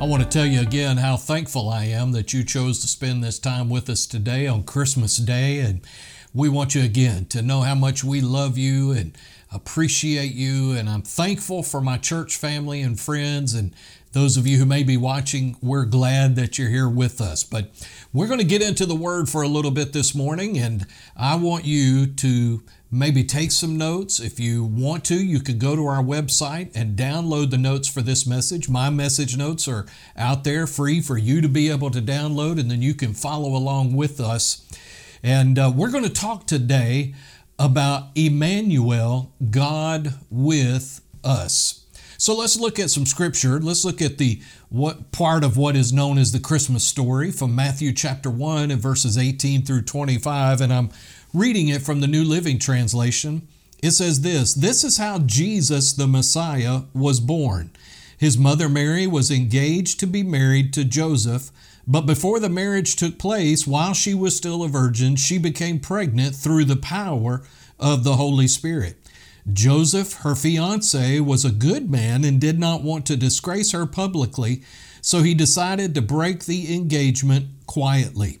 I want to tell you again how thankful I am that you chose to spend this time with us today on Christmas Day. And we want you again to know how much we love you and appreciate you. And I'm thankful for my church family and friends. And those of you who may be watching, we're glad that you're here with us. But we're going to get into the Word for a little bit this morning. And I want you to maybe take some notes. If you want to, you could go to our website and download the notes for this message. My message notes are out there free for you to be able to download, and then you can follow along with us. And uh, we're going to talk today about Emmanuel, God with us. So let's look at some scripture. Let's look at the what part of what is known as the Christmas story from Matthew chapter 1 and verses 18 through 25 and I'm reading it from the New Living Translation. It says this, this is how Jesus the Messiah was born. His mother Mary was engaged to be married to Joseph, but before the marriage took place, while she was still a virgin, she became pregnant through the power of the Holy Spirit. Joseph, her fiance, was a good man and did not want to disgrace her publicly, so he decided to break the engagement quietly.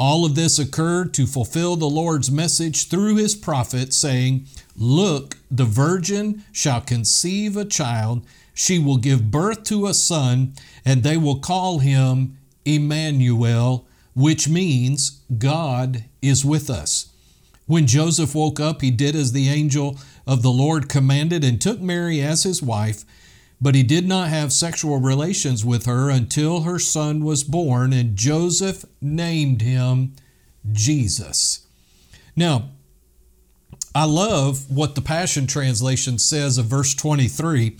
All of this occurred to fulfill the Lord's message through his prophet, saying, Look, the virgin shall conceive a child, she will give birth to a son, and they will call him Emmanuel, which means God is with us. When Joseph woke up, he did as the angel of the Lord commanded and took Mary as his wife but he did not have sexual relations with her until her son was born, and Joseph named him Jesus. Now, I love what the Passion Translation says of verse 23.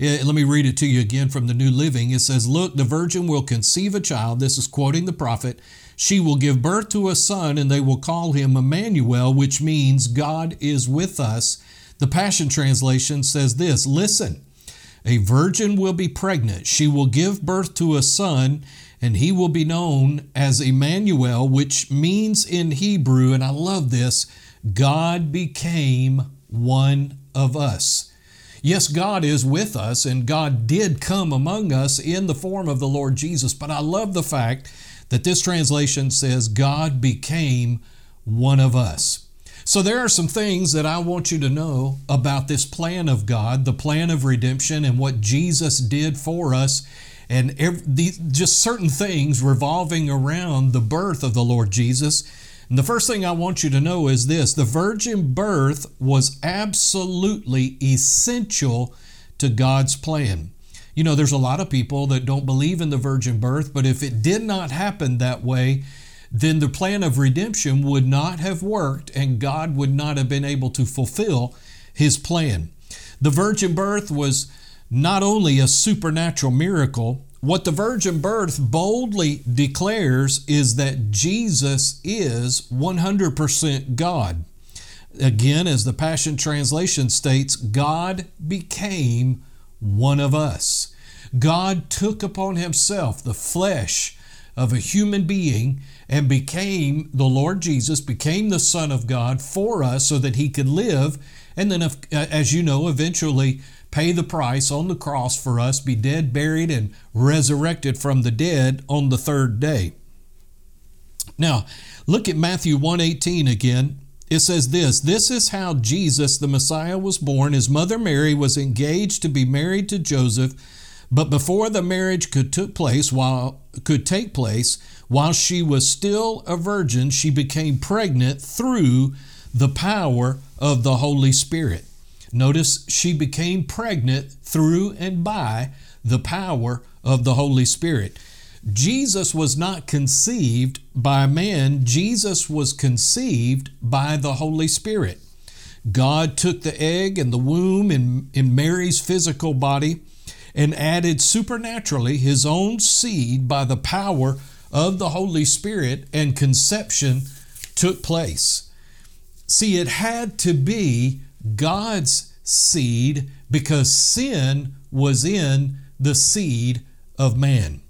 Eh, let me read it to you again from the New Living. It says, Look, the virgin will conceive a child. This is quoting the prophet. She will give birth to a son, and they will call him Emmanuel, which means God is with us. The Passion Translation says this Listen, a virgin will be pregnant. She will give birth to a son, and he will be known as Emmanuel, which means in Hebrew, and I love this, God became one of us. Yes, God is with us, and God did come among us in the form of the Lord Jesus, but I love the fact that this translation says God became one of us. So, there are some things that I want you to know about this plan of God, the plan of redemption, and what Jesus did for us, and just certain things revolving around the birth of the Lord Jesus. And the first thing I want you to know is this the virgin birth was absolutely essential to God's plan. You know, there's a lot of people that don't believe in the virgin birth, but if it did not happen that way, then the plan of redemption would not have worked and God would not have been able to fulfill his plan. The virgin birth was not only a supernatural miracle, what the virgin birth boldly declares is that Jesus is 100% God. Again, as the Passion Translation states, God became one of us. God took upon himself the flesh of a human being and became the Lord Jesus, became the Son of God for us so that he could live and then, uh, as you know, eventually pay the price on the cross for us, be dead, buried, and resurrected from the dead on the third day. Now, look at Matthew 118 again. It says this This is how Jesus, the Messiah, was born. His mother Mary was engaged to be married to Joseph, but before the marriage could took place, while could take place, while she was still a virgin, she became pregnant through the power of the Holy Spirit. Notice she became pregnant through and by the power of the Holy Spirit. Jesus was not conceived by man, Jesus was conceived by the Holy Spirit. God took the egg and the womb in, in Mary's physical body and added supernaturally his own seed by the power of the Holy Spirit, and conception took place. See, it had to be God's seed because sin was in the seed of man.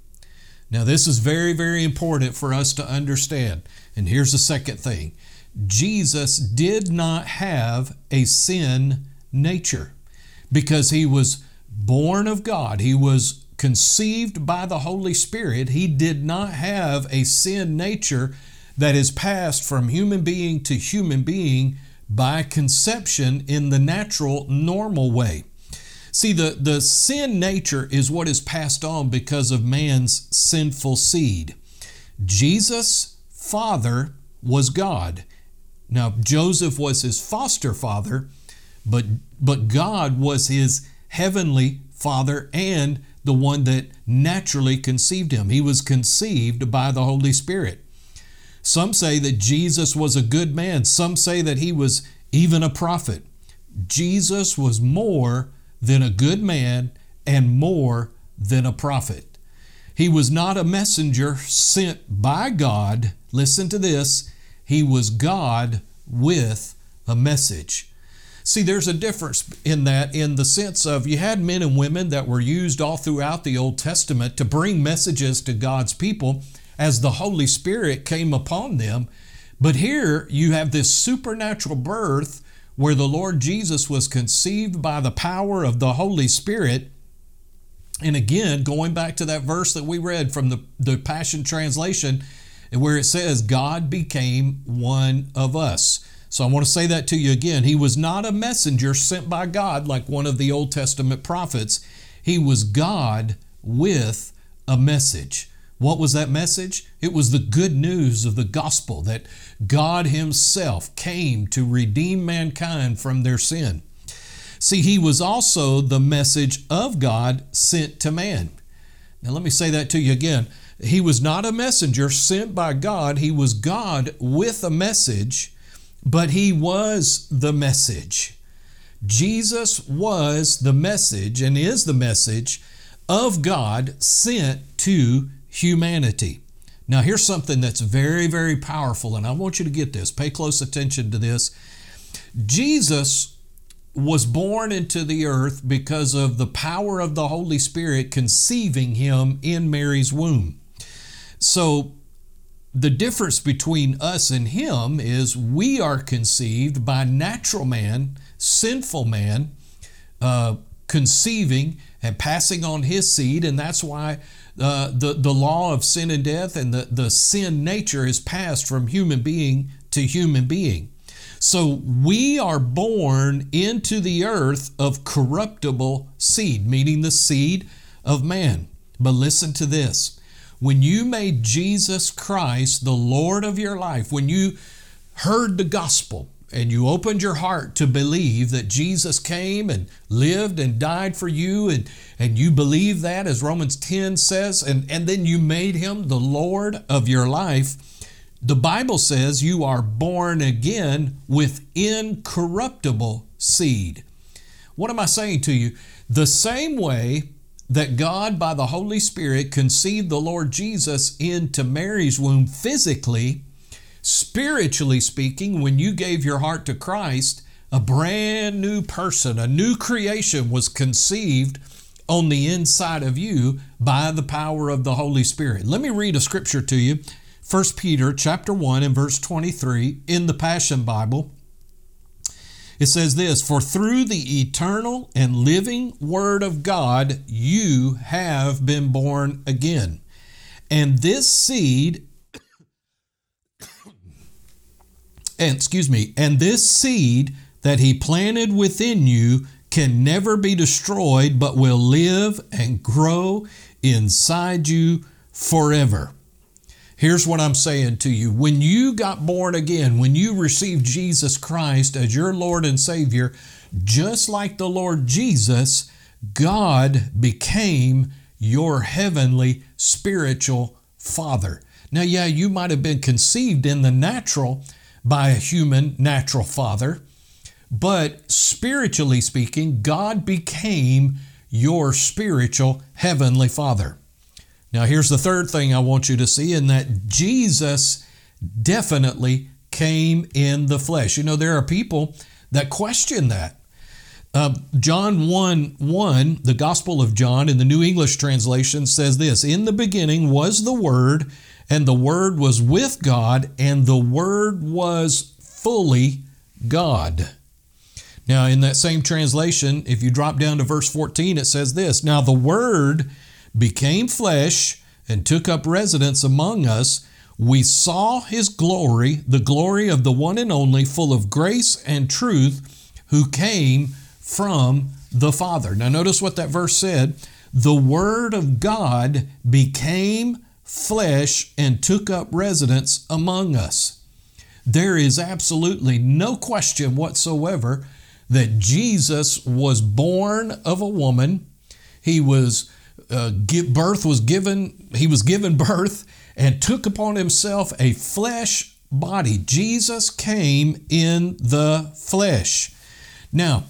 Now, this is very, very important for us to understand. And here's the second thing Jesus did not have a sin nature because he was born of God. He was conceived by the Holy Spirit. He did not have a sin nature that is passed from human being to human being by conception in the natural, normal way. See, the, the sin nature is what is passed on because of man's sinful seed. Jesus' father was God. Now, Joseph was his foster father, but, but God was his heavenly father and the one that naturally conceived him. He was conceived by the Holy Spirit. Some say that Jesus was a good man, some say that he was even a prophet. Jesus was more than a good man and more than a prophet. He was not a messenger sent by God. Listen to this. He was God with a message. See, there's a difference in that in the sense of you had men and women that were used all throughout the Old Testament to bring messages to God's people as the Holy Spirit came upon them. But here you have this supernatural birth where the Lord Jesus was conceived by the power of the Holy Spirit. And again, going back to that verse that we read from the, the Passion Translation, where it says, God became one of us. So I want to say that to you again. He was not a messenger sent by God like one of the Old Testament prophets. He was God with a message. What was that message? It was the good news of the gospel that God Himself came to redeem mankind from their sin. See, He was also the message of God sent to man. Now, let me say that to you again. He was not a messenger sent by God, He was God with a message, but He was the message. Jesus was the message and is the message of God sent to humanity. Now, here's something that's very, very powerful, and I want you to get this. Pay close attention to this. Jesus was born into the earth because of the power of the Holy Spirit conceiving him in Mary's womb. So, the difference between us and him is we are conceived by natural man, sinful man, uh, conceiving and passing on his seed, and that's why uh, the, the law of sin and death and the, the sin nature is passed from human being to human being. So we are born into the earth of corruptible seed, meaning the seed of man. But listen to this when you made Jesus Christ the Lord of your life, when you heard the gospel, and you opened your heart to believe that Jesus came and lived and died for you, and, and you believe that, as Romans 10 says, and, and then you made him the Lord of your life, the Bible says you are born again with incorruptible seed. What am I saying to you? The same way that God, by the Holy Spirit, conceived the Lord Jesus into Mary's womb physically Spiritually speaking, when you gave your heart to Christ, a brand new person, a new creation was conceived on the inside of you by the power of the Holy Spirit. Let me read a scripture to you. 1 Peter chapter 1 and verse 23 in the Passion Bible. It says this, "For through the eternal and living word of God you have been born again. And this seed and excuse me, and this seed that he planted within you can never be destroyed, but will live and grow inside you forever. Here's what I'm saying to you. When you got born again, when you received Jesus Christ as your Lord and Savior, just like the Lord Jesus, God became your heavenly spiritual father. Now, yeah, you might have been conceived in the natural by a human natural father, but spiritually speaking, God became your spiritual heavenly father. Now, here's the third thing I want you to see, in that Jesus definitely came in the flesh. You know, there are people that question that. Uh, John 1 1, the Gospel of John in the New English translation says this In the beginning was the Word, and the Word was with God, and the Word was fully God. Now, in that same translation, if you drop down to verse 14, it says this Now the Word became flesh and took up residence among us. We saw his glory, the glory of the one and only, full of grace and truth, who came from the Father. Now, notice what that verse said. The Word of God became flesh and took up residence among us. There is absolutely no question whatsoever that Jesus was born of a woman. He was uh, give, birth was given. He was given birth and took upon himself a flesh body. Jesus came in the flesh. Now,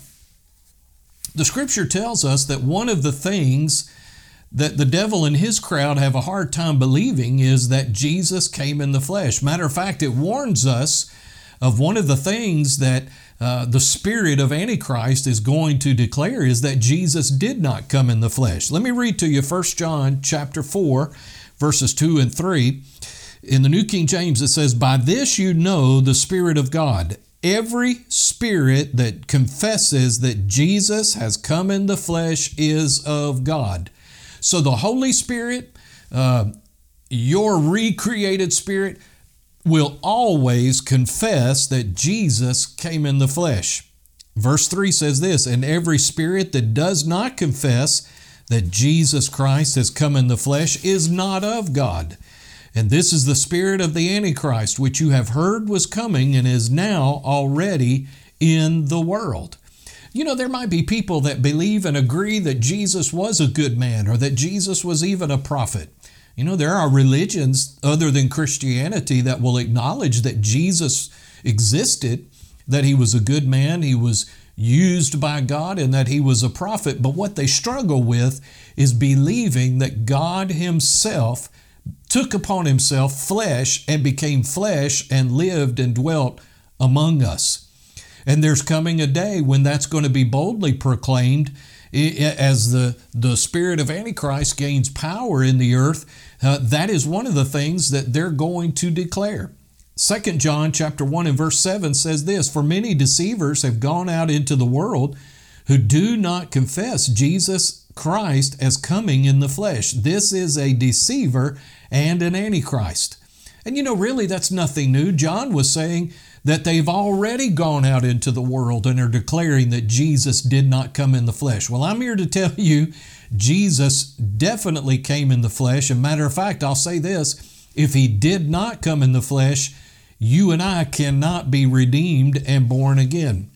the scripture tells us that one of the things that the devil and his crowd have a hard time believing is that Jesus came in the flesh. Matter of fact, it warns us of one of the things that uh, the spirit of Antichrist is going to declare is that Jesus did not come in the flesh. Let me read to you 1 John chapter 4, verses 2 and 3. In the New King James, it says, By this you know the Spirit of God. Every spirit that confesses that Jesus has come in the flesh is of God. So the Holy Spirit, uh, your recreated spirit, will always confess that Jesus came in the flesh. Verse 3 says this And every spirit that does not confess that Jesus Christ has come in the flesh is not of God. And this is the spirit of the Antichrist, which you have heard was coming and is now already in the world. You know, there might be people that believe and agree that Jesus was a good man or that Jesus was even a prophet. You know, there are religions other than Christianity that will acknowledge that Jesus existed, that he was a good man, he was used by God, and that he was a prophet. But what they struggle with is believing that God Himself took upon Himself flesh and became flesh and lived and dwelt among us. And there's coming a day when that's going to be boldly proclaimed as the, the spirit of Antichrist gains power in the earth. Uh, that is one of the things that they're going to declare. Second John chapter 1 and verse 7 says this, For many deceivers have gone out into the world who do not confess Jesus Christ as coming in the flesh. This is a deceiver and an antichrist. And you know, really, that's nothing new. John was saying that they've already gone out into the world and are declaring that Jesus did not come in the flesh. Well, I'm here to tell you, Jesus definitely came in the flesh. And matter of fact, I'll say this if he did not come in the flesh, you and I cannot be redeemed and born again.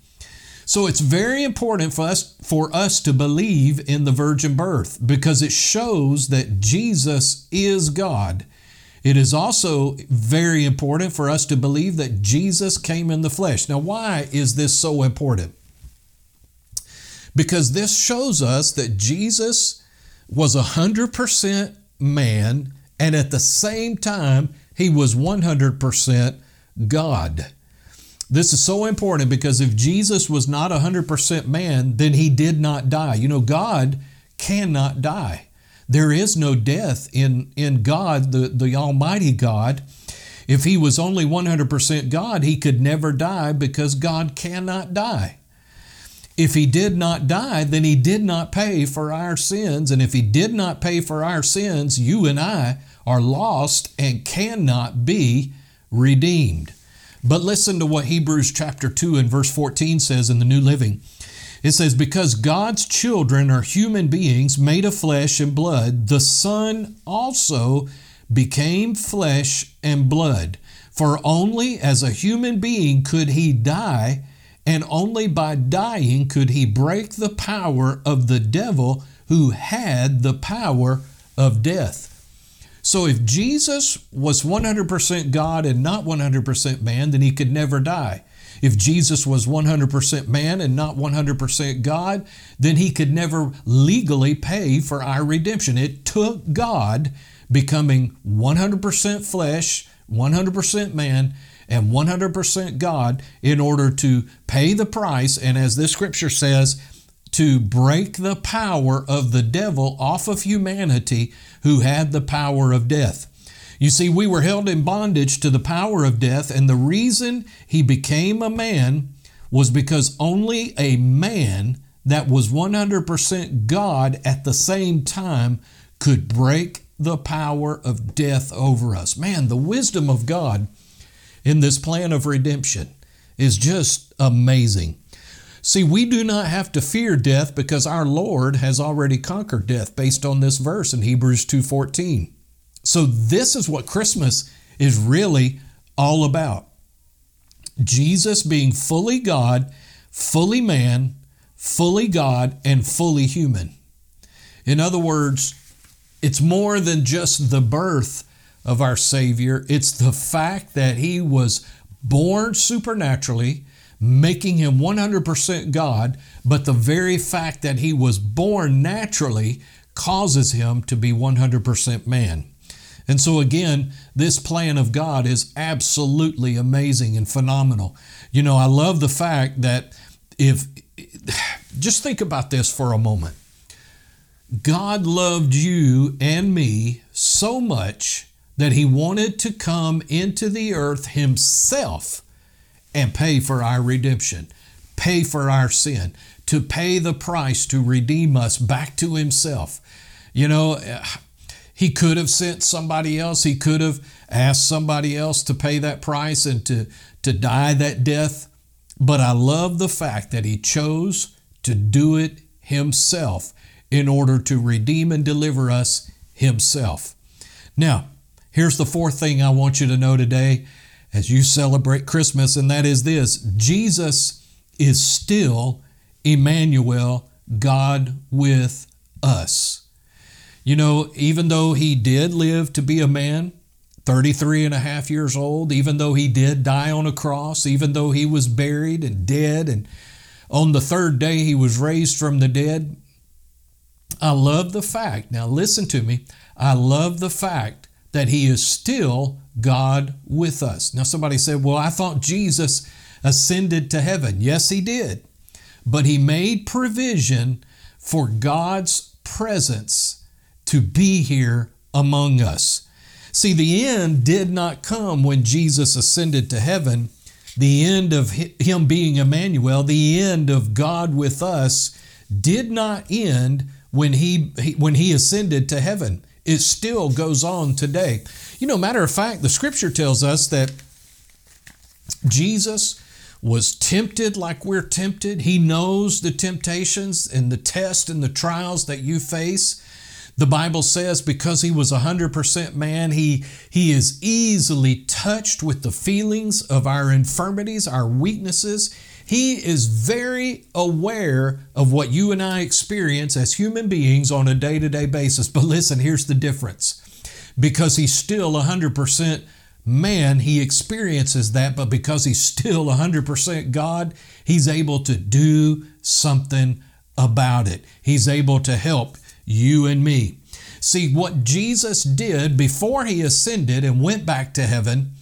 So it's very important for us for us to believe in the virgin birth because it shows that Jesus is God it is also very important for us to believe that Jesus came in the flesh. Now, why is this so important? Because this shows us that Jesus was 100% man and at the same time, he was 100% God. This is so important because if Jesus was not 100% man, then he did not die. You know, God cannot die. There is no death in, in God, the, the Almighty God. If he was only 100% God, he could never die because God cannot die. If he did not die, then he did not pay for our sins. And if he did not pay for our sins, you and I are lost and cannot be redeemed. But listen to what Hebrews chapter 2 and verse 14 says in the New Living. It says, Because God's children are human beings made of flesh and blood, the Son also became flesh and blood. For only as a human being could he die, and only by dying could he break the power of the devil who had the power of death. So if Jesus was 100% God and not 100% man, then he could never die. If Jesus was 100% man and not 100% God, then he could never legally pay for our redemption. It took God becoming 100% flesh, 100% man, and 100% God in order to pay the price. And as this scripture says, to break the power of the devil off of humanity who had the power of death. You see, we were held in bondage to the power of death, and the reason he became a man was because only a man that was 100% God at the same time could break the power of death over us. Man, the wisdom of God in this plan of redemption is just amazing. See, we do not have to fear death because our Lord has already conquered death based on this verse in Hebrews 2:14. So this is what Christmas is really all about. Jesus being fully God, fully man, fully God, and fully human. In other words, it's more than just the birth of our Savior, it's the fact that He was born supernaturally, making Him 100% God, but the very fact that He was born naturally causes Him to be 100% man. And so, again, this plan of God is absolutely amazing and phenomenal. You know, I love the fact that if, just think about this for a moment. God loved you and me so much that He wanted to come into the earth Himself and pay for our redemption, pay for our sin, to pay the price to redeem us back to Himself. You know, he could have sent somebody else. He could have asked somebody else to pay that price and to, to die that death. But I love the fact that he chose to do it himself in order to redeem and deliver us himself. Now, here's the fourth thing I want you to know today as you celebrate Christmas, and that is this Jesus is still Emmanuel, God with us. You know, even though he did live to be a man, 33 and a half years old, even though he did die on a cross, even though he was buried and dead, and on the third day he was raised from the dead, I love the fact, now listen to me, I love the fact that he is still God with us. Now, somebody said, Well, I thought Jesus ascended to heaven. Yes, he did. But he made provision for God's presence to be here among us. See, the end did not come when Jesus ascended to heaven. The end of Him being Emmanuel, the end of God with us, did not end when He, when he ascended to heaven. It still goes on today. You know, matter of fact, the scripture tells us that Jesus was tempted like we're tempted. He knows the temptations and the tests and the trials that you face. The Bible says because he was 100% man, he, he is easily touched with the feelings of our infirmities, our weaknesses. He is very aware of what you and I experience as human beings on a day to day basis. But listen, here's the difference. Because he's still 100% man, he experiences that, but because he's still 100% God, he's able to do something about it. He's able to help you and me. See, what Jesus did before he ascended and went back to heaven,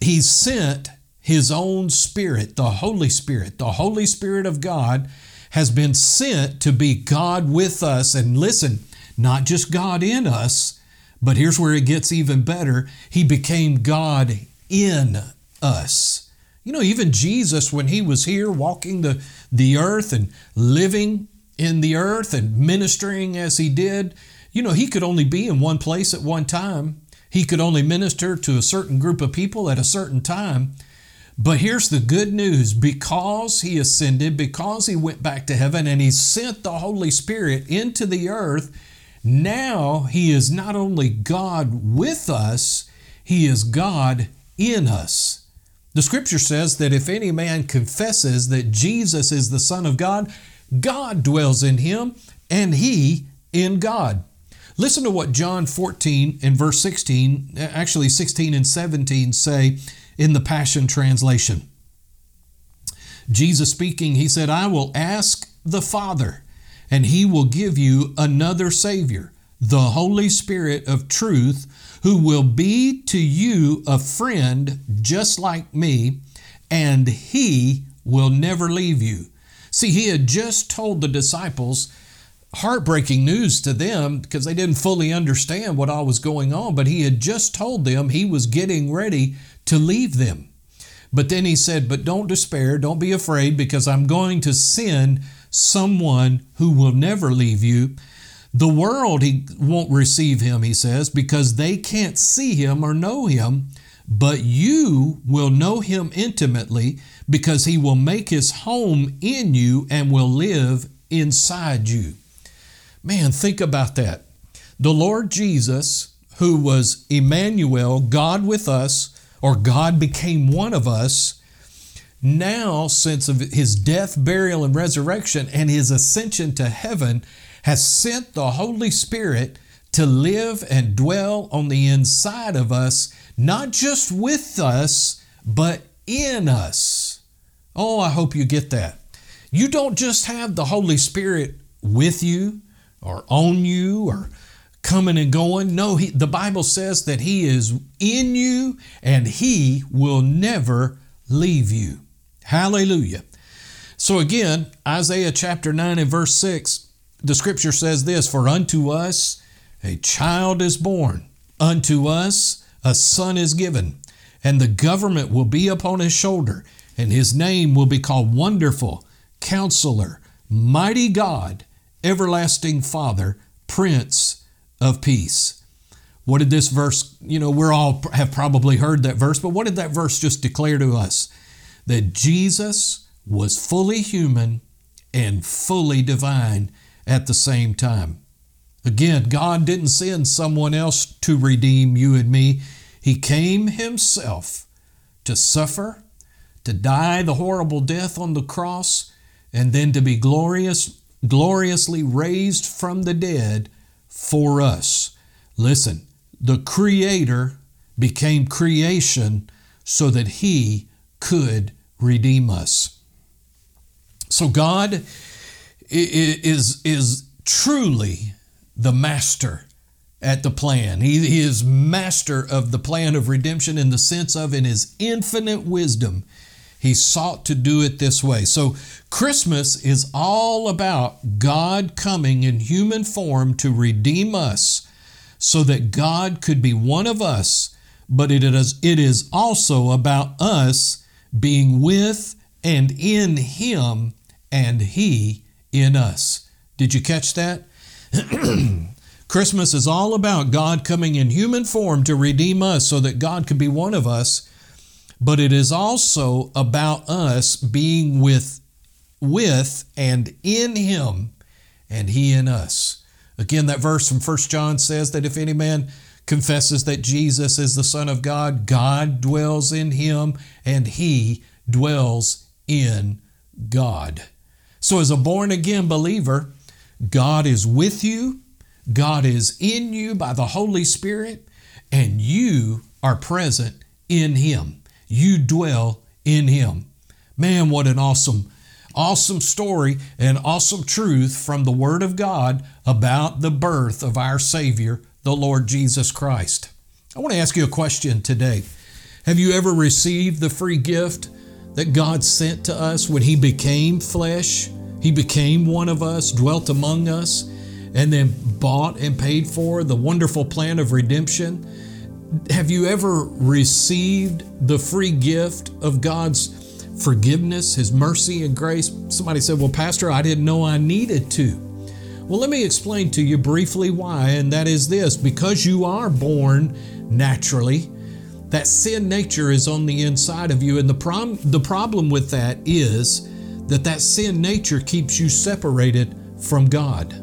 he sent his own Spirit, the Holy Spirit. The Holy Spirit of God has been sent to be God with us. And listen, not just God in us, but here's where it gets even better He became God in us. You know, even Jesus, when he was here walking the, the earth and living in the earth and ministering as he did, you know, he could only be in one place at one time. He could only minister to a certain group of people at a certain time. But here's the good news because he ascended, because he went back to heaven, and he sent the Holy Spirit into the earth, now he is not only God with us, he is God in us. The scripture says that if any man confesses that Jesus is the Son of God, God dwells in him and he in God. Listen to what John 14 and verse 16, actually 16 and 17 say in the Passion Translation. Jesus speaking, he said, I will ask the Father, and he will give you another Savior, the Holy Spirit of truth, who will be to you a friend just like me, and he will never leave you. See, he had just told the disciples heartbreaking news to them because they didn't fully understand what all was going on, but he had just told them he was getting ready to leave them. But then he said, But don't despair, don't be afraid, because I'm going to send someone who will never leave you. The world he won't receive him, he says, because they can't see him or know him, but you will know him intimately because he will make his home in you and will live inside you. Man, think about that. The Lord Jesus, who was Emmanuel, God with us, or God became one of us, now, since of his death, burial, and resurrection, and his ascension to heaven, has sent the Holy Spirit to live and dwell on the inside of us, not just with us, but in us. Oh, I hope you get that. You don't just have the Holy Spirit with you or on you or coming and going. No, he, the Bible says that He is in you and He will never leave you. Hallelujah. So again, Isaiah chapter 9 and verse 6, the scripture says this For unto us a child is born, unto us a son is given, and the government will be upon his shoulder, and his name will be called Wonderful, Counselor, Mighty God, Everlasting Father, Prince of peace. What did this verse, you know, we're all have probably heard that verse, but what did that verse just declare to us? That Jesus was fully human and fully divine at the same time. Again, God didn't send someone else to redeem you and me. He came Himself to suffer, to die the horrible death on the cross, and then to be glorious, gloriously raised from the dead for us. Listen, the Creator became creation so that He could redeem us. So God is, is truly the master at the plan. He, he is master of the plan of redemption in the sense of in his infinite wisdom. He sought to do it this way. So, Christmas is all about God coming in human form to redeem us so that God could be one of us, but it is, it is also about us being with and in Him and He in us. Did you catch that? Christmas is all about God coming in human form to redeem us so that God could be one of us but it is also about us being with with and in him and he in us. Again, that verse from 1 John says that if any man confesses that Jesus is the Son of God, God dwells in him and he dwells in God. So, as a born again believer, God is with you, God is in you by the Holy Spirit, and you are present in him you dwell in him. Man, what an awesome, awesome story and awesome truth from the Word of God about the birth of our Savior, the Lord Jesus Christ. I want to ask you a question today. Have you ever received the free gift that God sent to us when He became flesh? He became one of us, dwelt among us, and then bought and paid for the wonderful plan of redemption have you ever received the free gift of God's forgiveness, His mercy and grace? Somebody said, Well, Pastor, I didn't know I needed to. Well, let me explain to you briefly why, and that is this because you are born naturally, that sin nature is on the inside of you. And the, prom- the problem with that is that that sin nature keeps you separated from God.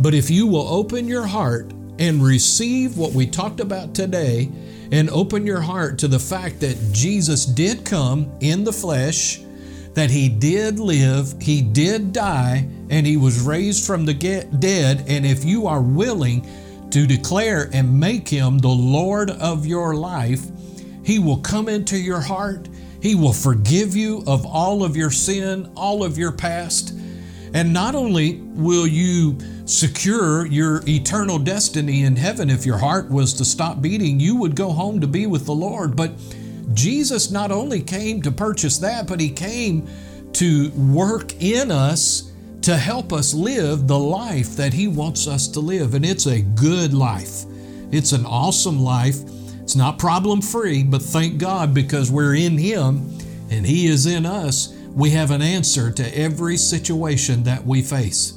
But if you will open your heart and receive what we talked about today and open your heart to the fact that Jesus did come in the flesh, that he did live, he did die, and he was raised from the dead. And if you are willing to declare and make him the Lord of your life, he will come into your heart. He will forgive you of all of your sin, all of your past. And not only will you secure your eternal destiny in heaven if your heart was to stop beating, you would go home to be with the Lord. But Jesus not only came to purchase that, but He came to work in us to help us live the life that He wants us to live. And it's a good life, it's an awesome life. It's not problem free, but thank God because we're in Him and He is in us we have an answer to every situation that we face.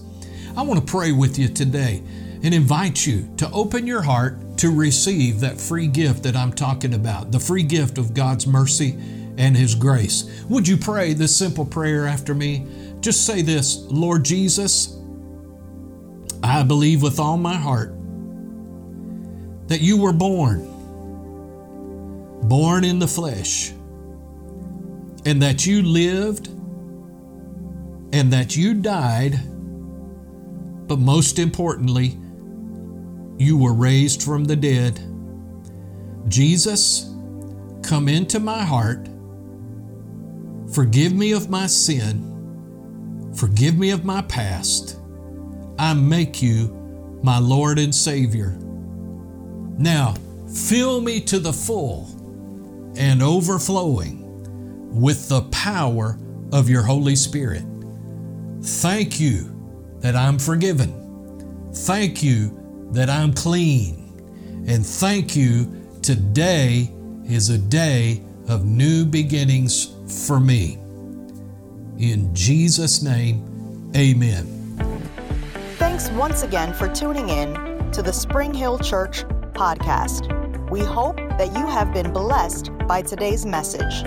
I want to pray with you today and invite you to open your heart to receive that free gift that I'm talking about the free gift of God's mercy and His grace. Would you pray this simple prayer after me? Just say this Lord Jesus, I believe with all my heart that you were born, born in the flesh and that you lived and that you died, but most importantly, you were raised from the dead. Jesus, come into my heart. Forgive me of my sin. Forgive me of my past. I make you my Lord and Savior. Now, fill me to the full and overflowing with the power of your Holy Spirit. Thank you that I'm forgiven. Thank you that I'm clean. And thank you, today is a day of new beginnings for me. In Jesus' name, amen. Thanks once again for tuning in to the Spring Hill Church podcast. We hope that you have been blessed by today's message.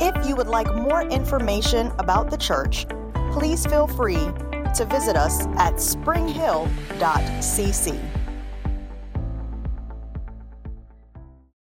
If you would like more information about the church, please feel free to visit us at springhill.cc.